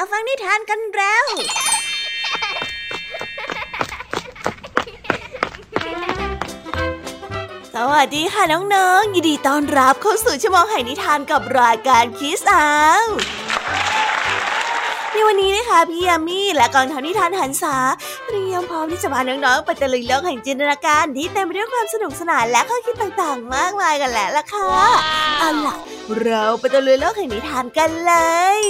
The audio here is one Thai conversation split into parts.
าฟังนิทานกันแล้ว สวัสดีค่ะน้องๆ ยินดีต้อนรับเข้าสู่ชั่วโมงแห่งนิทานกับรายการคิสอาวในวันนี้นะคะพี่ยามีและกองทัพนิทานหันษาเตรียมพร้อมที่จะพาน้องๆไปตะลุยโลกแห่งจินตนาการที่เต็มไปด้วยความสนุกสนานและข้อคิดต่างๆ มากมายกันแล้วล่ะค่ะเอาล่ะ เราไปตะลุยโลกแห่งนิทานกันเลย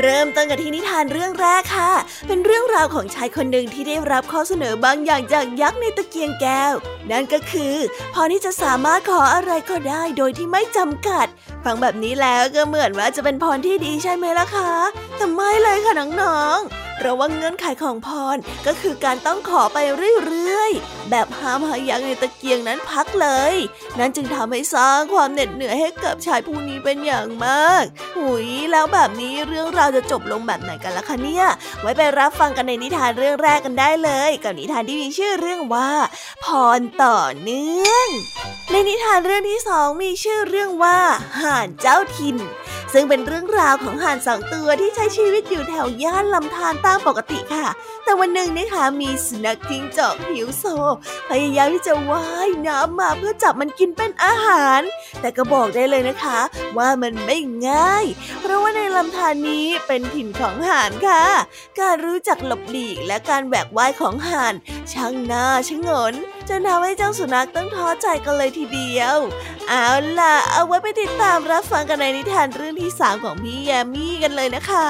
เริ่มต้นกันที่นิทานเรื่องแรกค่ะ เป็นเรื่องราวของชายคนหนึ่งที่ได้รับข้อเสนอบางอย่างจากยักษ์ในตะเกียงแก้ว นั่นก็คือ พอที่จะสามารถขออะไรก็ได้โดยที่ไม่จำกัด ฟังแบบนี้แล้วก็เหมือนว่าจะเป็นพรที่ดีใช่ไหมล่ะคะ แต่ไม่เลยค่ะน้องๆ เพราะว่าเงื่อนไขของพรก็คือการต้องขอไปเรื่อยๆ แบบห้ามห้ยักในตะเกียงนั้นพักเลย นั่นจึงทำให้สร้างความเหน็ดเหนื่อยให้กับชายผู้นี้เป็นอย่างมาก หุยแล้วแบบนี้เรื่องราวจะจบลงแบบไหนกันล่ะคะเนี่ย ไว้ไปรับฟังกันในนิทานเรื่องแรกกันได้เลย กับนิทานที่มีชื่อเรื่องว่า พรต่อเนื่อง ในนิทานเรื่องที่สองมีชื่อเรื่องว่าห่านเจ้าถิ่นซึ่งเป็นเรื่องราวของห่านสองตัวที่ใช้ชีวิตอยู่แถวย่านลำธารตามปกติค่ะ แต่วันหนึ่งนะคะมีสุนัขจิ้งจอกผิวโซพยายามที่จะว่ายน้ำมาเพื่อจับมันกินเป็นอาหาร แต่ก็บอกได้เลยนะคะ ว่ามันไม่ง่าย เพราะว่าในลำธารนี้เป็นถิ่นของห่านค่ะ การรู้จักหลบหลีกและการแบกว่ายของห่านช่างน่าชงน จนทำให้เจ้าสุนัขต้องท้อใจกันเลยทีเดียว เอาล่ะ เอาไว้ไปติดตามรับฟังกันในนิทานเรื่องที่สามของพี่แยมมี่กันเลยนะคะ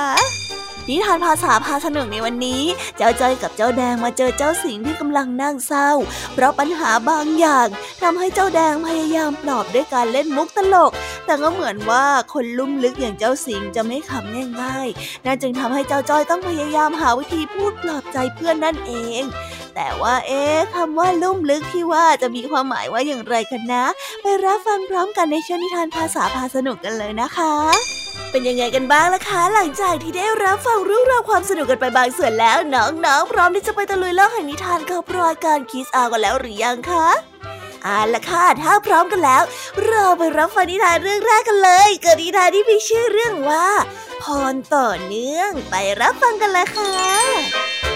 นิทานภาษาพาสนุกในวันนี้ เจ้าจ้อยกับเจ้าแดงมาเจอเจ้าสิงที่กำลังนั่งเศร้า เพราะปัญหาบางอย่างทำให้เจ้าแดงพยายามปลอบด้วยการเล่นมุกตลก แต่ก็เหมือนว่าคนลุ่มลึกอย่างเจ้าสิงจะไม่ขำง่ายๆนั่นจึงทำให้เจ้าจ้อยต้องพยายามหาวิธีพูดปลอบใจเพื่อนนั่นเอง แต่ว่าเอ๊ะคำว่าลุ่มลึกที่ว่าจะมีความหมายว่าอย่างไรกันนะ ไปรับฟังพร้อมกันในช่วงนิทานภาษาพาสนุกกันเลยนะคะ เป็นยังไงกันบ้างล่ะคะ หลังจากที่ได้รับฟังเรื่องราวความสนุกกันไปบางส่วนแล้วน้องๆพร้อมที่จะไปตะลุยโลกแห่งนิทานกับรายการคิสอากันแล้วหรือยังคะเอาละค่ะ ถ้าพร้อมกันแล้ว เราไปรับฟังนิทานเรื่องแรกกันเลยกับนิทานที่มีชื่อเรื่องว่า พรต่อเนื่อง ไปรับฟังกันเลยค่ะ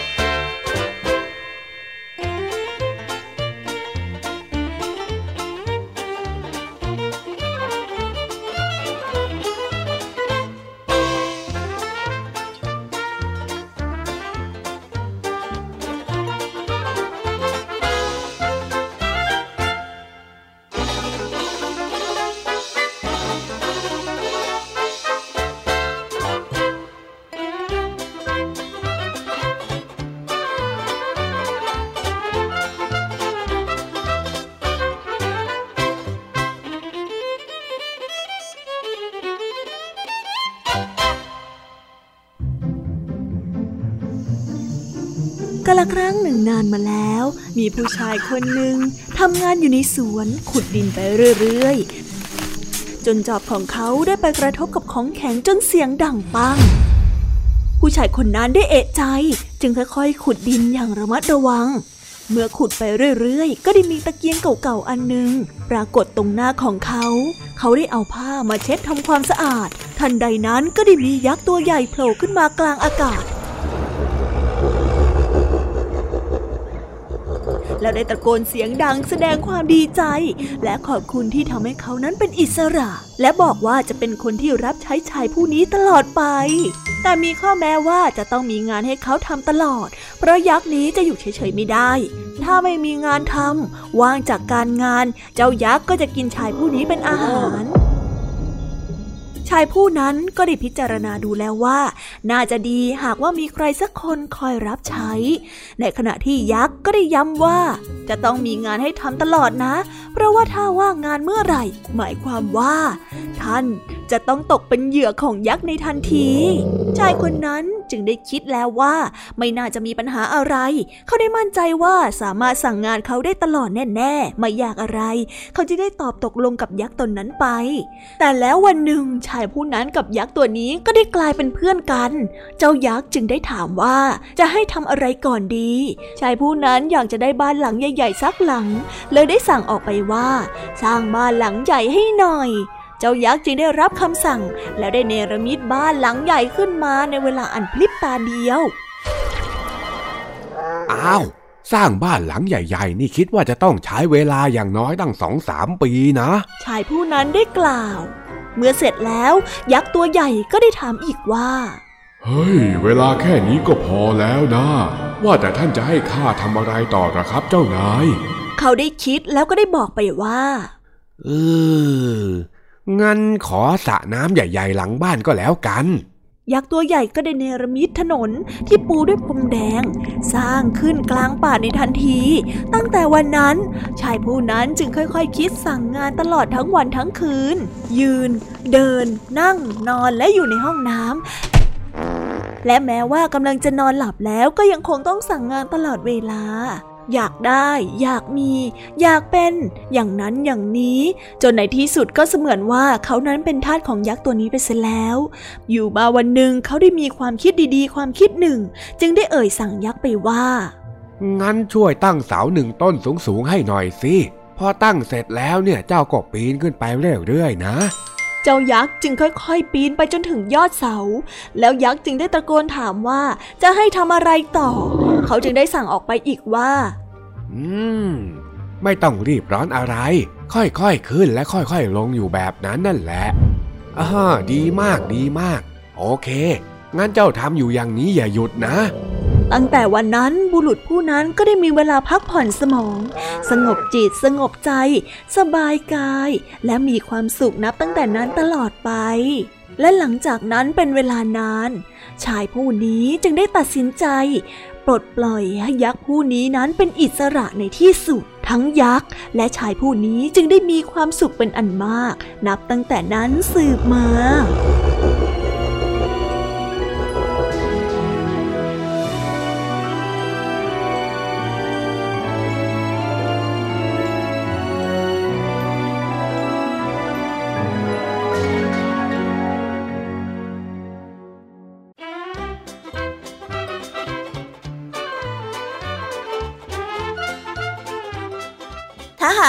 ครั้งหนึ่งนานมาแล้ว มีผู้ชายคนหนึ่งทำงานอยู่ในสวนขุดดินไปเรื่อยๆ จนจอบของเขาได้ไปกระทบกับของแข็งจนเสียงดังปัง ผู้ชายคนนั้นได้เอะใจ จึงค่อยๆ ขุดดินอย่างระมัดระวัง เมื่อขุดไปเรื่อยๆ ก็ได้มีตะเกียงเก่าๆอันหนึ่งปรากฏตรงหน้าของเขา เขาได้เอาผ้ามาเช็ดทำความสะอาด ทันใดนั้นก็ได้มียักษ์ตัวใหญ่โผล่ขึ้นมากลางอากาศ แล้วได้ตะโกนเสียงดังแสดงความดีใจ และขอบคุณที่ทำให้เขานั้นเป็นอิสระ และบอกว่าจะเป็นคนที่รับใช้ชายผู้นี้ตลอดไป แต่มีข้อแม้ว่าจะต้องมีงานให้เขาทำตลอด เพราะยักษ์นี้จะอยู่เฉยๆไม่ได้ ถ้าไม่มีงานทำว่างจากการงาน เจ้ายักษ์ก็จะกินชายผู้นี้เป็นอาหาร ชายผู้นั้นก็ได้พิจารณาดูแล้วว่า น่าจะดีหากว่ามีใครสักคนคอยรับใช้ ในขณะที่ยักษ์ก็ได้ย้ำว่า จะต้องมีงานให้ทำตลอดนะ เพราะว่าถ้าว่างงานเมื่อไหร่ หมายความว่า ท่าน จะต้องตกเป็นเหยื่อของยักษ์ในทันที ชายคนนั้นจึงได้คิดแล้วว่า ไม่น่าจะมีปัญหาอะไร เขาได้มั่นใจว่าสามารถสั่งงานเขาได้ตลอดแน่ๆ ไม่ยากอะไร เขาจะได้ตอบตกลงกับยักษ์ตนนั้นไป แต่แล้ววันหนึ่งชายผู้นั้นกับยักษ์ตัวนี้ก็ได้กลายเป็นเพื่อนกัน เจ้ายักษ์จึงได้ถามว่าจะให้ทำอะไรก่อนดี ชายผู้นั้นอยากจะได้บ้านหลังใหญ่ๆสักหลัง เลยได้สั่งออกไปว่า สร้างบ้านหลังใหญ่ให้หน่อย เจ้ายักษ์จึงได้รับคำสั่ง แล้วได้เนรมิตบ้านหลังใหญ่ขึ้นมาในเวลาอันพลิบตาเดียว อ้าว สร้างบ้านหลังใหญ่ๆ นี่คิดว่าจะต้องใช้เวลาอย่างน้อยตั้งสองสามปีนะ ชายผู้นั้นได้กล่าว เมื่อเสร็จแล้วยักษ์ตัวใหญ่ก็ได้ถามอีกว่า เฮ้ย เวลาแค่นี้ก็พอแล้วนะ ว่าแต่ท่านจะให้ข้าทำอะไรต่อหรอครับเจ้านาย เขาได้คิดแล้วก็ได้บอกไปว่า เออ งั้นขอสระน้ำใหญ่ ๆ หลังบ้านก็แล้วกัน ยักษ์ตัวใหญ่ก็ได้เนรมิตถนนที่ปูด้วยพรมแดง สร้างขึ้นกลางป่าในทันที ตั้งแต่วันนั้น ชายผู้นั้นจึงค่อยๆคคิดสั่งงานตลอดทั้งวันทั้งคืน ยืน เดิน นั่ง นอนและอยู่ในห้องน้ำและแม้ว่ากำลังจะนอนหลับแล้วก็ยังคงต้องสั่งงานตลอดเวลา อยากได้ อยากมี อยากเป็นอย่างนั้นอย่างนี้ จนในที่สุดก็เสมือนว่าเขานั้นเป็นทาสของยักษ์ตัวนี้ไปเสียแล้ว อยู่มาวันหนึ่งเขาได้มีความคิดดีๆ ความคิดหนึ่ง จึงได้เอ่ยสั่งยักษ์ไปว่า งั้นช่วยตั้งเสาหนึ่งต้นสูงๆให้หน่อยสิพอตั้งเสร็จแล้วเนี่ยเจ้าก็ปีนขึ้นไปเรื่อยๆนะ เจ้ายักษ์จึงค่อยๆ ปีนไปจนถึงยอดเสา แล้วยักษ์จึงได้ตะโกนถามว่าจะให้ทำอะไรต่อ เขาจึงได้สั่งออกไปอีกว่า อืม ไม่ต้องรีบร้อนอะไร ค่อยๆ ขึ้นและค่อยๆ ลงอยู่แบบนั้นนั่นแหละอ่าดีมากดีมาก โอเค งั้นเจ้าทำอยู่อย่างนี้อย่าหยุดนะ ตั้งแต่วันนั้นบุรุษผู้นั้นก็ได้มีเวลาพักผ่อนสมอง สงบจิตสงบใจ สบายกาย และมีความสุขนับตั้งแต่นั้นตลอดไป และหลังจากนั้นเป็นเวลานาน ชายผู้นี้จึงได้ตัดสินใจ ปลดปล่อยให้ยักษ์ผู้นี้นั้นเป็นอิสระในที่สุด ทั้งยักษ์และชายผู้นี้จึงได้มีความสุขเป็นอันมาก นับตั้งแต่นั้นสืบมา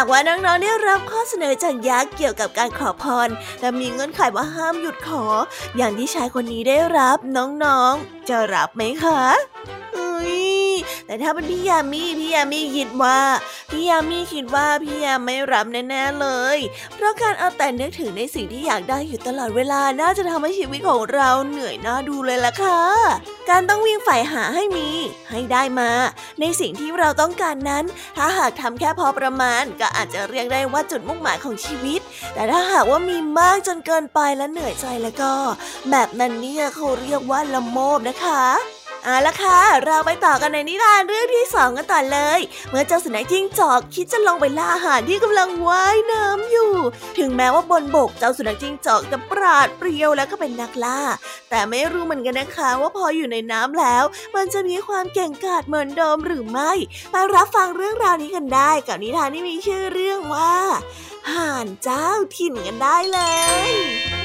ากว่าน้องๆได้รับข้อเสนอจากยักษ์เกี่ยวกับการขอพร แต่มีเงื่อนไขว่าห้ามหยุดขอ อย่างที่ชายคนนี้ได้รับน้องๆ จะรับไหมคะ แต่ถ้าเป็นพี่ยามีพี่ยามีคิดว่าพี่ยามีคิดว่าพี่ยาไม่รับแน่ๆเลย เพราะการเอาแต่นึกถึงในสิ่งที่อยากได้อยู่ตลอดเวลาน่าจะทำให้ชีวิตของเราเหนื่อยน่าดูเลยล่ะค่ะ การต้องวิ่งฝ่หาให้มี ให้ได้มา ในสิ่งที่เราต้องการนั้น ถ้าหากทำแค่พอประมาณก็อาจจะเรียกได้ว่าจุดมุ่งหมายของชีวิต แต่ถ้าหากว่ามีมากจนเกินไปและเหนื่อยใจแล้วก็ แบบนั้นเนี่ยเขาเรียกว่าละโมบนะคะ เอาละค่ะ เราไปต่อกันในนิทานเรื่องที่สองกันต่อเลย เมื่อเจ้าสุนัขจิ้งจอกคิดจะลงไปล่าอาหารที่กำลังว่ายน้ำอยู่ ถึงแม้ว่าบนบกเจ้าสุนัขจิ้งจอกจะปราดเปรียวแล้วก็เป็นนักล่า แต่ไม่รู้เหมือนกันนะคะว่าพออยู่ในน้ำแล้ว มันจะมีความเก่งกาจเหมือนเดิมหรือไม่ไปรับฟังเรื่องราวนี้กันได้ กับนิทานที่มีชื่อเรื่องว่า ห่านเจ้าถิ่นกันได้เลย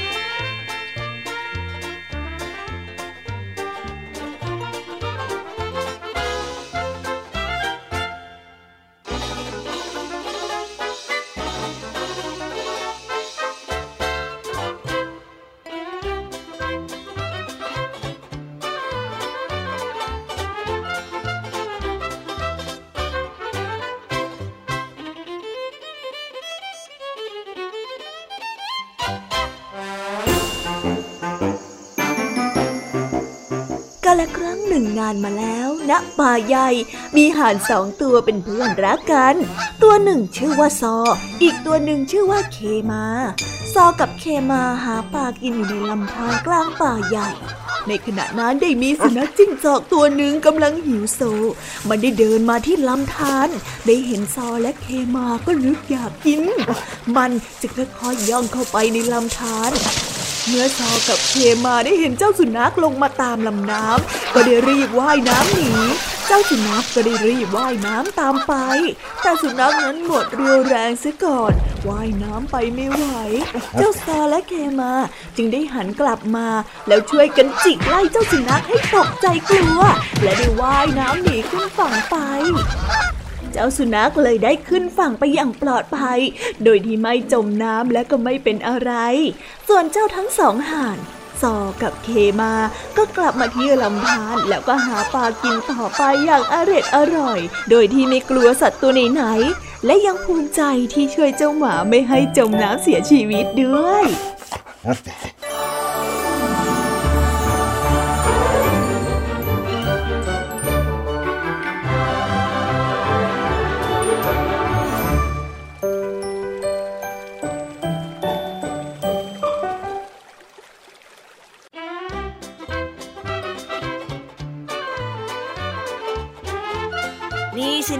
นึ่งนานมาแล้วณป่าใหญ่ มีห่านสองตัวเป็นเพื่อนรักกัน ตัวหนึ่งชื่อว่าซอ อีกตัวหนึ่งชื่อว่าเคมา ซอกับเคมาหาปลากินอยู่ในลำธารกลางป่าใหญ่ ในขณะนั้นได้มีสุนัขจิ้งจอกตัวหนึ่งกำลังหิวโซ มันได้เดินมาที่ลำธารได้เห็นซอและเคมาก็นึกอยากกิน มันจึงค่อยๆย่องเข้าไปในลำธาร เมื่อซอกับเคมาได้เห็นเจ้าสุนัขลงมาตามลำน้ำก็ได้รีบว่ายน้ำหนี เจ้าสุนัขก็ได้รีบว่ายน้ำตามไป แต่สุนัขนั้นหมดเรียวแรงเสียก่อนว่ายน้ำไปไม่ไหว เจ้าซอและเคมาจึงได้หันกลับมา แล้วช่วยกันจิกไล่เจ้าสุนัขให้ตกใจกลัว และได้ว่ายน้ำหนีขึ้นฝั่งไป เจ้าสุนัขเลยได้ขึ้นฝั่งไปอย่างปลอดภัย โดยที่ไม่จมน้ำและก็ไม่เป็นอะไร ส่วนเจ้าทั้งสองห่านซอกับเคมาก็กลับมาที่ลำธารแล้วก็หาปลากินต่อไปอย่างอร็ดอร่อย โดยที่ไม่กลัวสัตว์ตัวไหนๆและยังภูมิใจที่ช่วยเจ้าหมาไม่ให้จมน้ำเสียชีวิตด้วย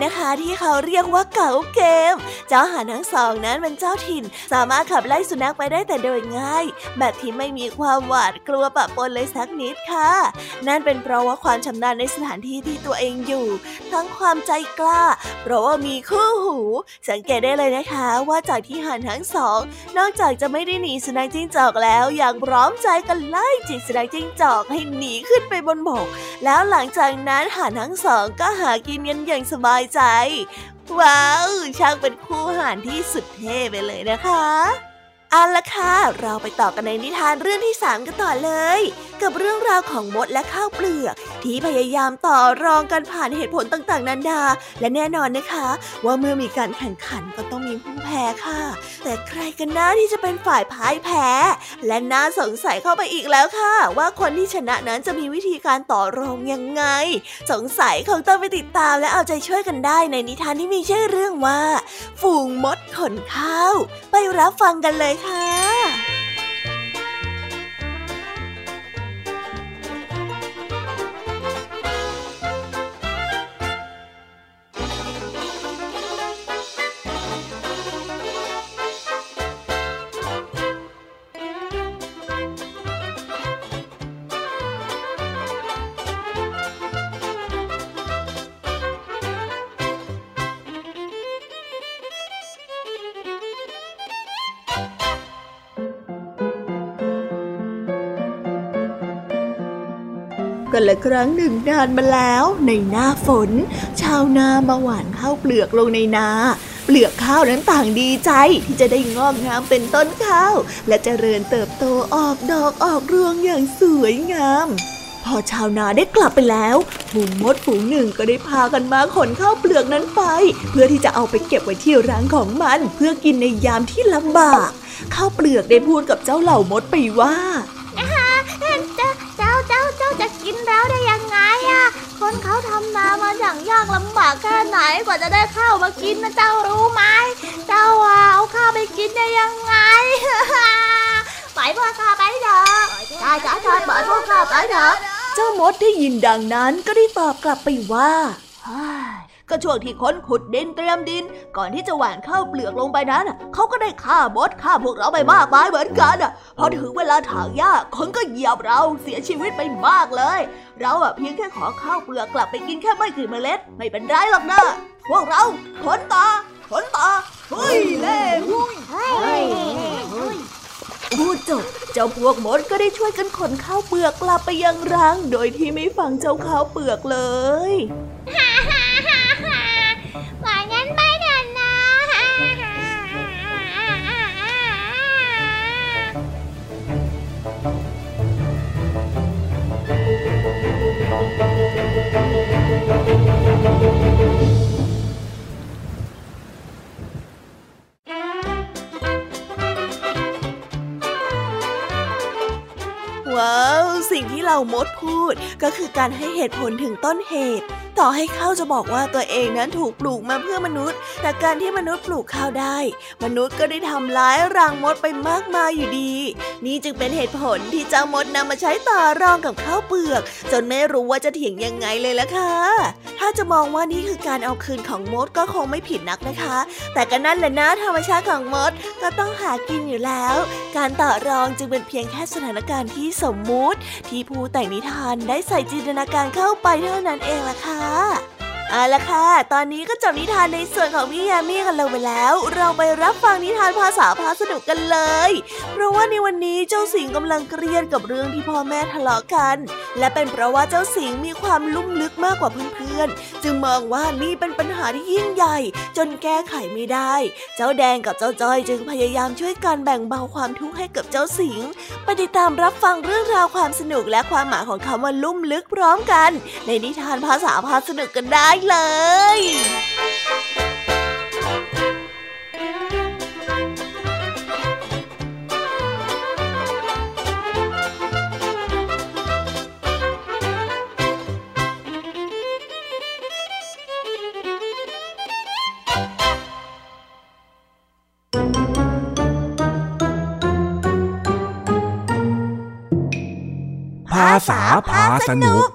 นะคะที่เขาเรียกว่าเก๋าเกม เจ้าหาทั้งสองนั้นเป็นเจ้าถิ่น สามารถขับไล่สุนัขไปได้แต่โดยง่าย แบบที่ไม่มีความหวาดกลัวปะปนเลยสักนิดค่ะ นั่นเป็นเพราะว่าความชำนาญในสถานที่ที่ตัวเองอยู่ ทั้งความใจกล้า เพราะว่ามีคู่หู สังเกตได้เลยนะคะว่าจากที่หันทั้งสอง นอกจากจะไม่ได้หนีสุนัขจิ้งจอกแล้วยังพร้อมใจกันไล่จิตสุนัขจิ้งจอกให้หนีขึ้นไปบนบก แล้วหลังจากนั้นหันทั้งสองก็หากินกันอย่างสบายใจ ว้าว ช่างเป็นคู่หารที่สุดเท่ไปเลยนะคะ เอาละค่ะ เราไปต่อกันในนิทานเรื่องที่สามกันต่อเลย กับเรื่องราวของมดและข้าวเปลือก ที่พยายามต่อรองกันผ่านเหตุผลต่างๆ นานา และแน่นอนนะคะ ว่าเมื่อมีการแข่งขันก็ต้องมีผู้แพ้ค่ะ แต่ใครกันนะที่จะเป็นฝ่ายพ่ายแพ้ และน่าสงสัยเข้าไปอีกแล้วค่ะ ว่าคนที่ชนะนั้นจะมีวิธีการต่อรองยังไง สงสัยคงต้องไปติดตามและเอาใจช่วยกันได้ในนิทานที่มีชื่อเรื่องว่า ฝูงมดขนข้าว ไปรับฟังกันเลยค่ะ กันละครั้งหนึ่งนานมาแล้ว ในหน้าฝน ชาวนามาหว่านข้าวเปลือกลงในนา เปลือกข้าวนั้นต่างดีใจที่จะได้งอกงามเป็นต้นข้าว และเจริญเติบโตออกดอกออกรวงอย่างสวยงามพอชาวนาได้กลับไปแล้วฝูงมดฝูงหนึ่งก็ได้พากันมาขนข้าวเปลือกนั้นไป เพื่อที่จะเอาไปเก็บไว้ที่รังของมัน เพื่อกินในยามที่ลำบากข้าวเปลือกได้พูดกับเจ้าเหล่ามดไปว่า กินแล้วได้ยังไงอะคนเขาทำนามาอย่างยากลำบากแค่ไหนกว่าจะได้ข้าวมากินนะเจ้ารู้ไหมเจ้าเอาข้าวไปกินได้ยังไงไปพวกข้าไปเถอะใช่ใช่ใช่ไปพวกข้าไปเถอะเจ้ามดได้ยินดังนั้นก็ได้ตอบกลับไปว่า ก็ช่วงที่ค้นขุดดินเตรียมดิน ก่อนที่จะหว่านข้าวเปลือกลงไปนั้นเขาก็ได้ฆ่าบดฆ่าพวกเราไปมากมายเหมือนกันอะพอถึงเวลาถางหญ้าคนก็เหยียบเราเสียชีวิตไปมากเลย เราอะเพียงแค่ขอข้าวเปลือกกลับไปกินแค่ไม่กี่เมล็ด ไม่เป็นไรหรอกนะพวกเราขนต่อขนต่อเฮ้ยเล่หุ้ยเฮ้ยพูดจบเจ้าพวกมดก็ได้ช่วยกันขนข้าวเปลือกกลับไปยังรัง โดยที่ไม่ฟังเจ้าข้าวเปลือกเลย สิ่งที่เรามดพูด ก็คือการให้เหตุผลถึงต้นเหตุ ต่อให้เขาจะบอกว่าตัวเองนั้นถูกปลูกมาเพื่อมนุษย์ แต่การที่มนุษย์ปลูกข้าวได้ มนุษย์ก็ได้ทำร้ายรังมดไปมากมายอยู่ดี นี่จึงเป็นเหตุผลที่เจ้ามดนำมาใช้ต่อรองกับข้าวเปลือก จนไม่รู้ว่าจะเถียงยังไงเลยละค่ะ ถ้าจะมองว่านี่คือการเอาคืนของมดก็คงไม่ผิดนักนะคะ แต่ก็นั่นแหละนะธรรมชาติของมดก็ต้องหากินอยู่แล้ว การต่อรองจึงเป็นเพียงแค่สถานการณ์ที่สมมุติที่ผู้แต่งนิทานได้ใส่จินตนาการเข้าไปเท่านั้นเองล่ะค่ะ เอาละค่ะ ตอนนี้ก็จบนิทานในส่วนของพี่ยามีกันลงไปแล้ว เราไปรับฟังนิทานภาษาพาสนุกกันเลย เพราะว่าในวันนี้เจ้าสิงกำลังเครียดกับเรื่องที่พ่อแม่ทะเลาะกัน และเป็นเพราะว่าเจ้าสิงมีความลุ่มลึกมากกว่าเพื่อนๆ จึงมองว่านี่เป็นปัญหาที่ยิ่งใหญ่ จนแก้ไขไม่ได้ เจ้าแดงกับเจ้าจ้อยจึงพยายามช่วยกันแบ่งเบาความทุกข์ให้กับเจ้าสิงไปติดตามรับฟังเรื่องราวความสนุกและความหมายของคำว่าลุ่มลึกพร้อมกัน ในนิทานภาษาพาสนุกกันได้เลยภาษาพาสนุก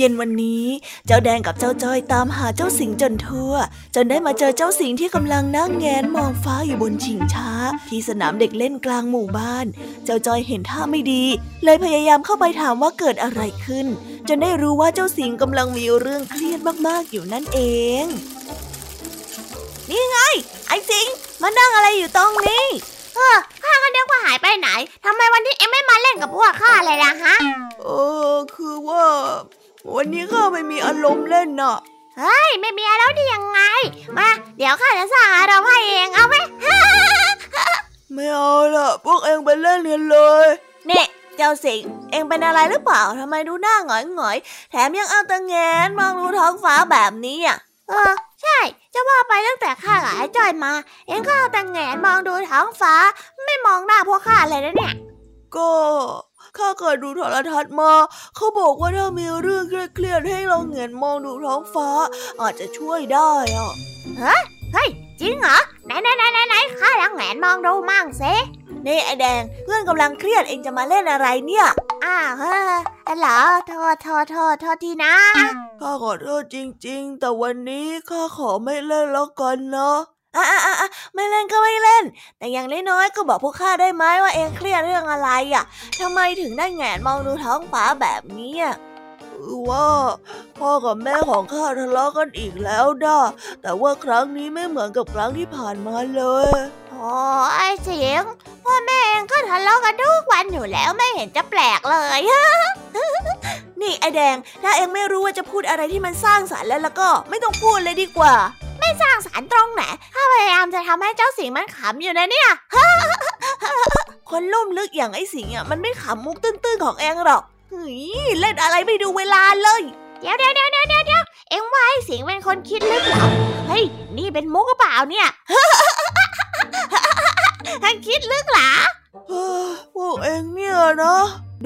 เย็นวันนี้ เจ้าแดงกับเจ้าจ้อยตามหาเจ้าสิงจนทั่ว จนได้มาเจอเจ้าสิงที่กำลังนั่งแงนมองฟ้าอยู่บนชิงช้า ที่สนามเด็กเล่นกลางหมู่บ้าน เจ้าจ้อยเห็นท่าไม่ดี เลยพยายามเข้าไปถามว่าเกิดอะไรขึ้น จนได้รู้ว่าเจ้าสิงกำลังมีเรื่องเครียดมากๆอยู่นั่นเอง นี่ไง ไอ้สิงมานั่งอะไรอยู่ตรงนี้ วันนี้ข้าไม่มีอารมณ์เล่นน่ะ เฮ้ย ไม่มีแล้วได้ยังไง มา เดี๋ยวข้าจะสร้างอารมณ์ให้เอง เอาไหม ไม่เอาล่ะ พวกเองไปเล่นกันเลยเนี่ยเจ้าสิง เองเป็นอะไรหรือเปล่า ทำไมดูหน้าหงอยหงอยๆแถมยังเอาแตะแงนมองดูท้องฟ้าแบบนี้อะ เออ ใช่ จะว่าไปตั้งแต่ข้ากับไอ้จอยมา เอ็งก็เอาแต่แหงนมองดูท้องฟ้า ไม่มองหน้าพวกข้าเลยนะเนี่ย ก็ ข้าเคยดูโทรทัศน์มา เขาบอกว่าถ้ามีเรื่องเครียดๆให้เราเหงนมองดูท้องฟ้า อาจจะช่วยได้อะเฮ้ยจริงเหรอไหนไหนไหนไหนไหนข้าลองแหงนมองดูมั่งเซนี่ไอแดงเพื่อนกำลังเครียดเองจะมาเล่นอะไรเนี่ย อ้าวเฮ้อเหรอโทษโทษโทษโทษทีนะข้าขอโทษจริง ๆ แต่วันนี้ข้าขอไม่เล่นแล้วกันนะ อะอะอะอะไม่เล่นก็ไม่เล่น แต่อย่างน้อยๆก็บอกพวกข้าได้ไหมว่าเองเครียดเรื่องอะไรอะทำไมถึงได้แหงนมองดูท้องฟ้าแบบนี้อะคือว่าพ่อกับแม่ของข้าทะเลาะกันอีกแล้วด้าแต่ว่าครั้งนี้ไม่เหมือนกับครั้งที่ผ่านมาเลยโอ้ไอ้เสียงพ่อแม่เองก็ทะเลาะกันทุกวันอยู่แล้วไม่เห็นจะแปลกเลยนี่ไอแดง ถ้าเองไม่รู้ว่าจะพูดอะไรที่มันสร้างสรรค์แล้วแล้วก็ไม่ต้องพูดเลยดีกว่า สร้างสารตรงไหนข้าพยายามจะทำให้เจ้าสิงมันขำอยู่นะเนี่ยคนลุ่มลึกอย่างไอ้สิงห์อะมันไม่ขำมุกตื้นๆของเองหรอกเฮ้ยเล่นอะไรไม่ดูเวลาเลยเดี๋ยวเดี๋ยวเดี๋ยวเดี๋ยวเดี๋ยวเอ็งว่าไอ้สิงเป็นคนคิดหรือเปล่าเฮ้ยนี่เป็นมุกหรือเปล่าเนี่ยท่านคิดลึกเหรอเฮ้ยพวกเองเนี่ยนะ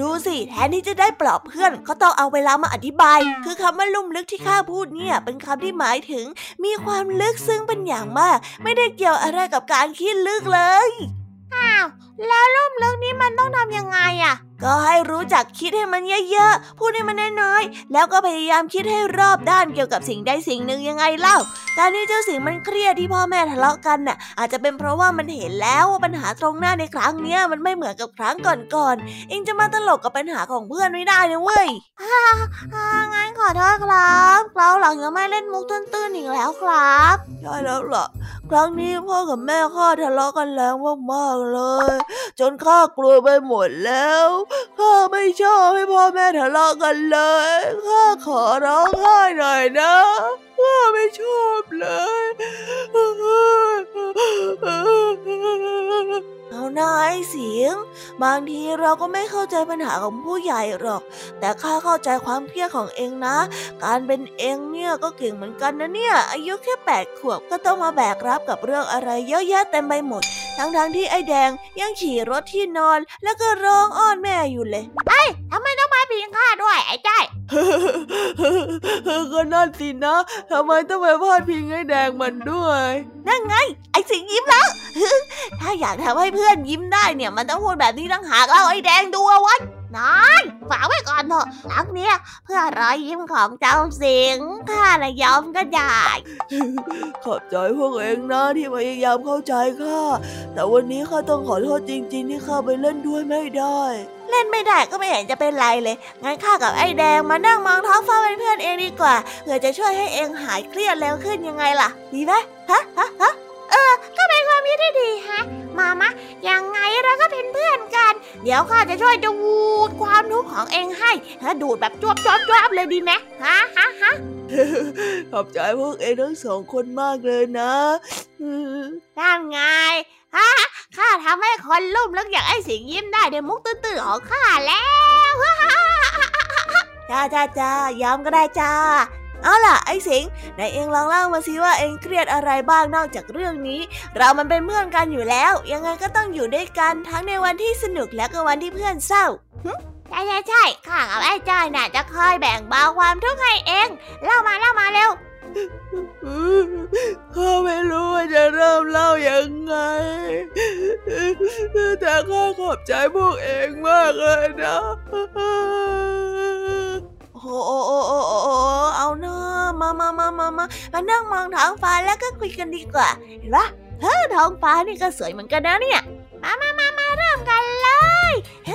ดูสิแทนที่จะได้ปลอบเพื่อนก็ต้องเอาเวลามาอธิบาย คือคำว่าลุ่มลึกที่ข้าพูดเนี่ย เป็นคำที่หมายถึง มีความลึกซึ้งเป็นอย่างมาก ไม่ได้เกี่ยวอะไรกับการคิดลึกเลยอ้าวแล้วร่มลึกนี้มันต้องทำยังไงอะ ก็ให้รู้จักคิดให้มันเยอะๆ พูดให้มันน้อยๆ แล้วก็พยายามคิดให้รอบด้านเกี่ยวกับสิ่งใดสิ่งหนึ่งยังไงเล่า การที่เจ้าสิงมันเครียดที่พ่อแม่ทะเลาะกันน่ะ อาจจะเป็นเพราะว่ามันเห็นแล้วว่าปัญหาตรงหน้าในครั้งเนี้ยมันไม่เหมือนกับครั้งก่อนๆเองจะมาตลกกับปัญหาของเพื่อนไม่ได้นะเว้ยอ่างั้นขอโทษครับเราหลังจะไม่เล่นมุกตื้นๆอีกแล้วครับใช่แล้วล่ะ ครั้งนี้พ่อกับแม่ข้าทะเลาะกันแรงมากๆเลย จนข้ากลัวไปหมดแล้วข้าไม่ชอบให้พ่อแม่ทะเลาะกันเลยข้าขอร้องไห้หน่อยนะข้าไม่ชอบเลย บางทีเราก็ไม่เข้าใจปัญหาของผู้ใหญ่หรอก แต่ข้าเข้าใจความเครียดของเองนะ การเป็นเองเนี่ยก็เก่งเหมือนกันนะเนี่ย อายุแค่แปดขวบก็ต้องมาแบกรับกับเรื่องอะไรเยอะแยะเต็มไปหมด ทั้งๆที่ไอ้แดงยังขี่รถที่นอน แล้วก็ร้องอ้อนแม่อยู่เลยทำไมต้องมาพิงข้าด้วยไอ้ใจ ก็นั่นสินะทำไมต้องไปพาดพิงไอ้แดงมันด้วย นั่นไง ไอ้สิงยิ้มแล้ว ถ้าอยากทำให้เพื่อนยิ้มได้เนี่ย มันต้องพูดแบบนี้ตั้งหากเล่าไอ้แดงดูเอาไว้ นอนฝากไว้ก่อนเถอะรักเนี้ยเพื่อรอยยิ้มของเจ้าสิงข้าละยอมก็ได้ขอบใจพวกเองนะที่พยายามเข้าใจข้าแต่วันนี้ข้าต้องขอโทษจริง ๆ ที่ข้าไปเล่นด้วยไม่ได้ เล่นไม่ได้ก็ไม่เห็นจะเป็นไรเลยงั้นข้ากับไอ้แดงมานั่งมองท้องฟ้าเป็นเพื่อนเองดีกว่าเพื่อจะช่วยให้เองหายเครียดเร็วขึ้นยังไงล่ะ ดีไหมฮะฮะฮะ ก็เป็นความคิดที่ดีฮะ มามะ ยังไงเราก็เป็นเพื่อนกัน เดี๋ยวข้าจะช่วยดูดความทุกข์ของเองให้ฮะดูดแบบจวบจวบจวบเลยดีไหมฮะฮะฮะขอบใจพวกเองทั้งสองคนมากเลยนะนั่นไงฮะข้าทำให้คนลุ่มลึกอย่างไอ้สิงยิ้มได้ด้วยมุกตื้อๆของข้าแล้วจ้าจ้าจ้ายอมก็ได้จ้า เอาล่ะไอ้สิงไหนเองลองเล่ามาสิว่าเองเครียดอะไรบ้างนอกจากเรื่องนี้ เรามันเป็นเพื่อนกันอยู่แล้ว ยังไงก็ต้องอยู่ด้วยกันทั้งในวันที่สนุกและก็วันที่เพื่อนเศร้าใช่ใช่ใช่ข้ากับไอ้จ้อยน่ะจะคอยแบ่งเบาความทุกข์ให้เอง เล่ามาเล่ามาเร็วข้าไม่รู้ว่าจะเริ่มเล่ายังไง แต่ข้าขอบใจพวกเองมากเลยนะ โอ้โอ้โอ้โอ้โอ้เอาเนอะมามามามามามานั่งมองท้องฟ้าแล้วก็คุยกันดีกว่า เห็นปะเฮ้ท้องฟ้านี่ก็สวยเหมือนกันนะเนี่ย มามามามาเริ่มกันเลยว้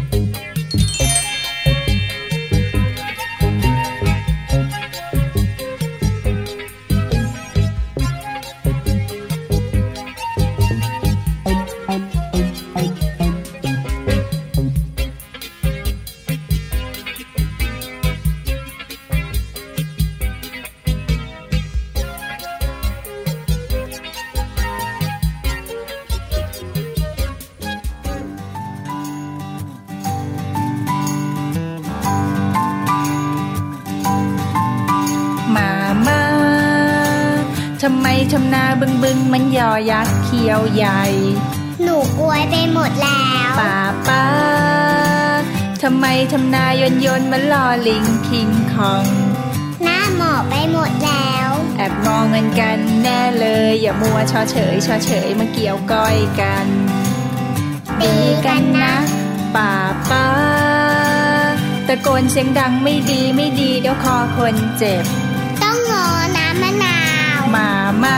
บึงบึงมันยอยักษ์เขียวใหญ่ หนูกลวยไปหมดแล้วป่าป้าทำไมทำนายนยนมันลอลิงคิงคอง หน้าหมอบไปหมดแล้ว แอบมองเงินกันแน่เลย อย่ามัวชอเฉยชอเฉยมาเกี่ยวก้อยกันดีกันนะป่าป้าตะโกนเสียงดังไม่ดีไม่ดีเดี๋ยวคอคนเจ็บ ต้องงอน้ำมะนาว มามา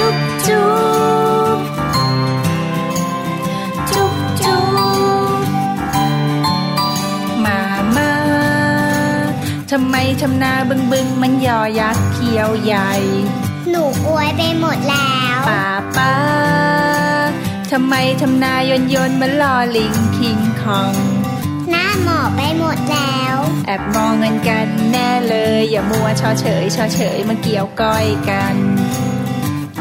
จุ๊บจุ๊บจุ๊บจุ๊บมามาทำไมทำนาบึงบึงมันยอยักษ์เขียวใหญ่ หนูกลวยไปหมดแล้วป่าป้าทำไมทำนายนยนมันลอลิงคิงคองหน้าหมอบไปหมดแล้ว แอบมองเงินกันแน่เลย อย่ามัวชอเฉยชอเฉยมาเกี่ยวก้อยกัน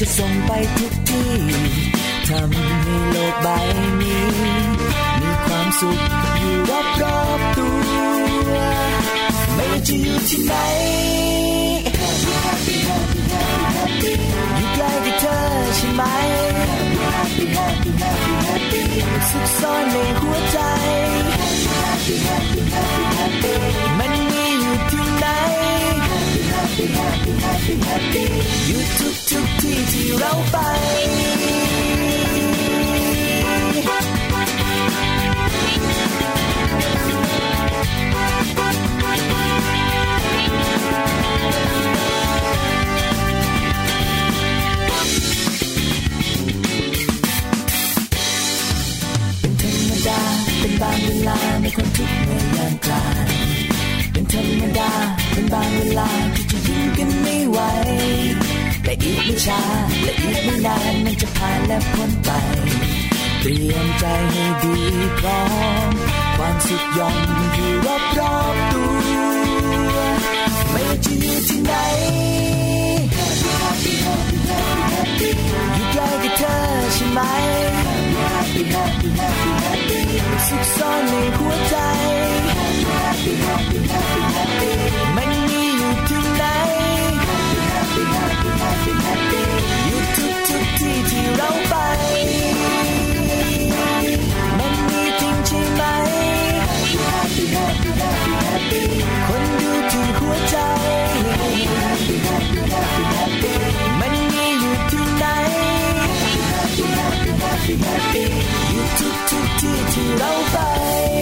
จะส่งไปทุกที่ ทำให้โลกใบนี้ มีความสุขอยู่รอบๆตัว ไม่ว่าจะอยู่ที่ไหน Happy happy happy happy happy อยู่ใกล้กับเธอใช่ไหม Happy happy happy happy สุขซ่อนในหัวใจ Happy happy happy happy มันมีอยู่ที่ไหน Happy Happy happy happy happy อยู่ทุก ที่เราไปเป็นธรรมดาเป็นบางเวลาในความทุกข์ในยามกลางเป็นธรรมดาเป็นบางเวลาที่จะยิ้มกันไม่ไหว และอีกไม่ช้าและอีกไม่นานมันจะผ่านและพ้นไป เตรียมใจให้ดีพร้อม ความสุขย่อมอยู่รอบรอบตัว ไม่ว่าจะอยู่ที่ไหนอยู่ใกล้กับเธอใช่ไหมสุขซ่อนในหัวใจ happy happy happy อยู่ทุกทุกๆที่ที่เราไป